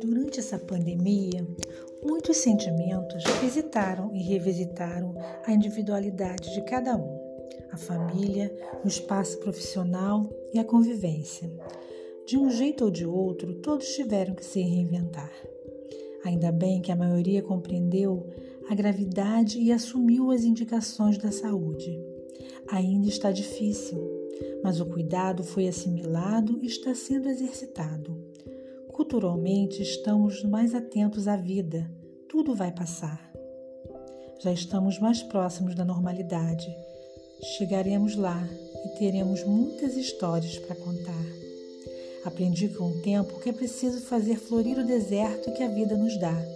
Durante essa pandemia, muitos sentimentos visitaram e revisitaram a individualidade de cada um, a família, o espaço profissional e a convivência. De um jeito ou de outro, todos tiveram que se reinventar. Ainda bem que a maioria compreendeu a gravidade e assumiu as indicações da saúde. Ainda está difícil, mas o cuidado foi assimilado e está sendo exercitado. Culturalmente, estamos mais atentos à vida, tudo vai passar. Já estamos mais próximos da normalidade. Chegaremos lá e teremos muitas histórias para contar. Aprendi com o tempo que é preciso fazer florir o deserto que a vida nos dá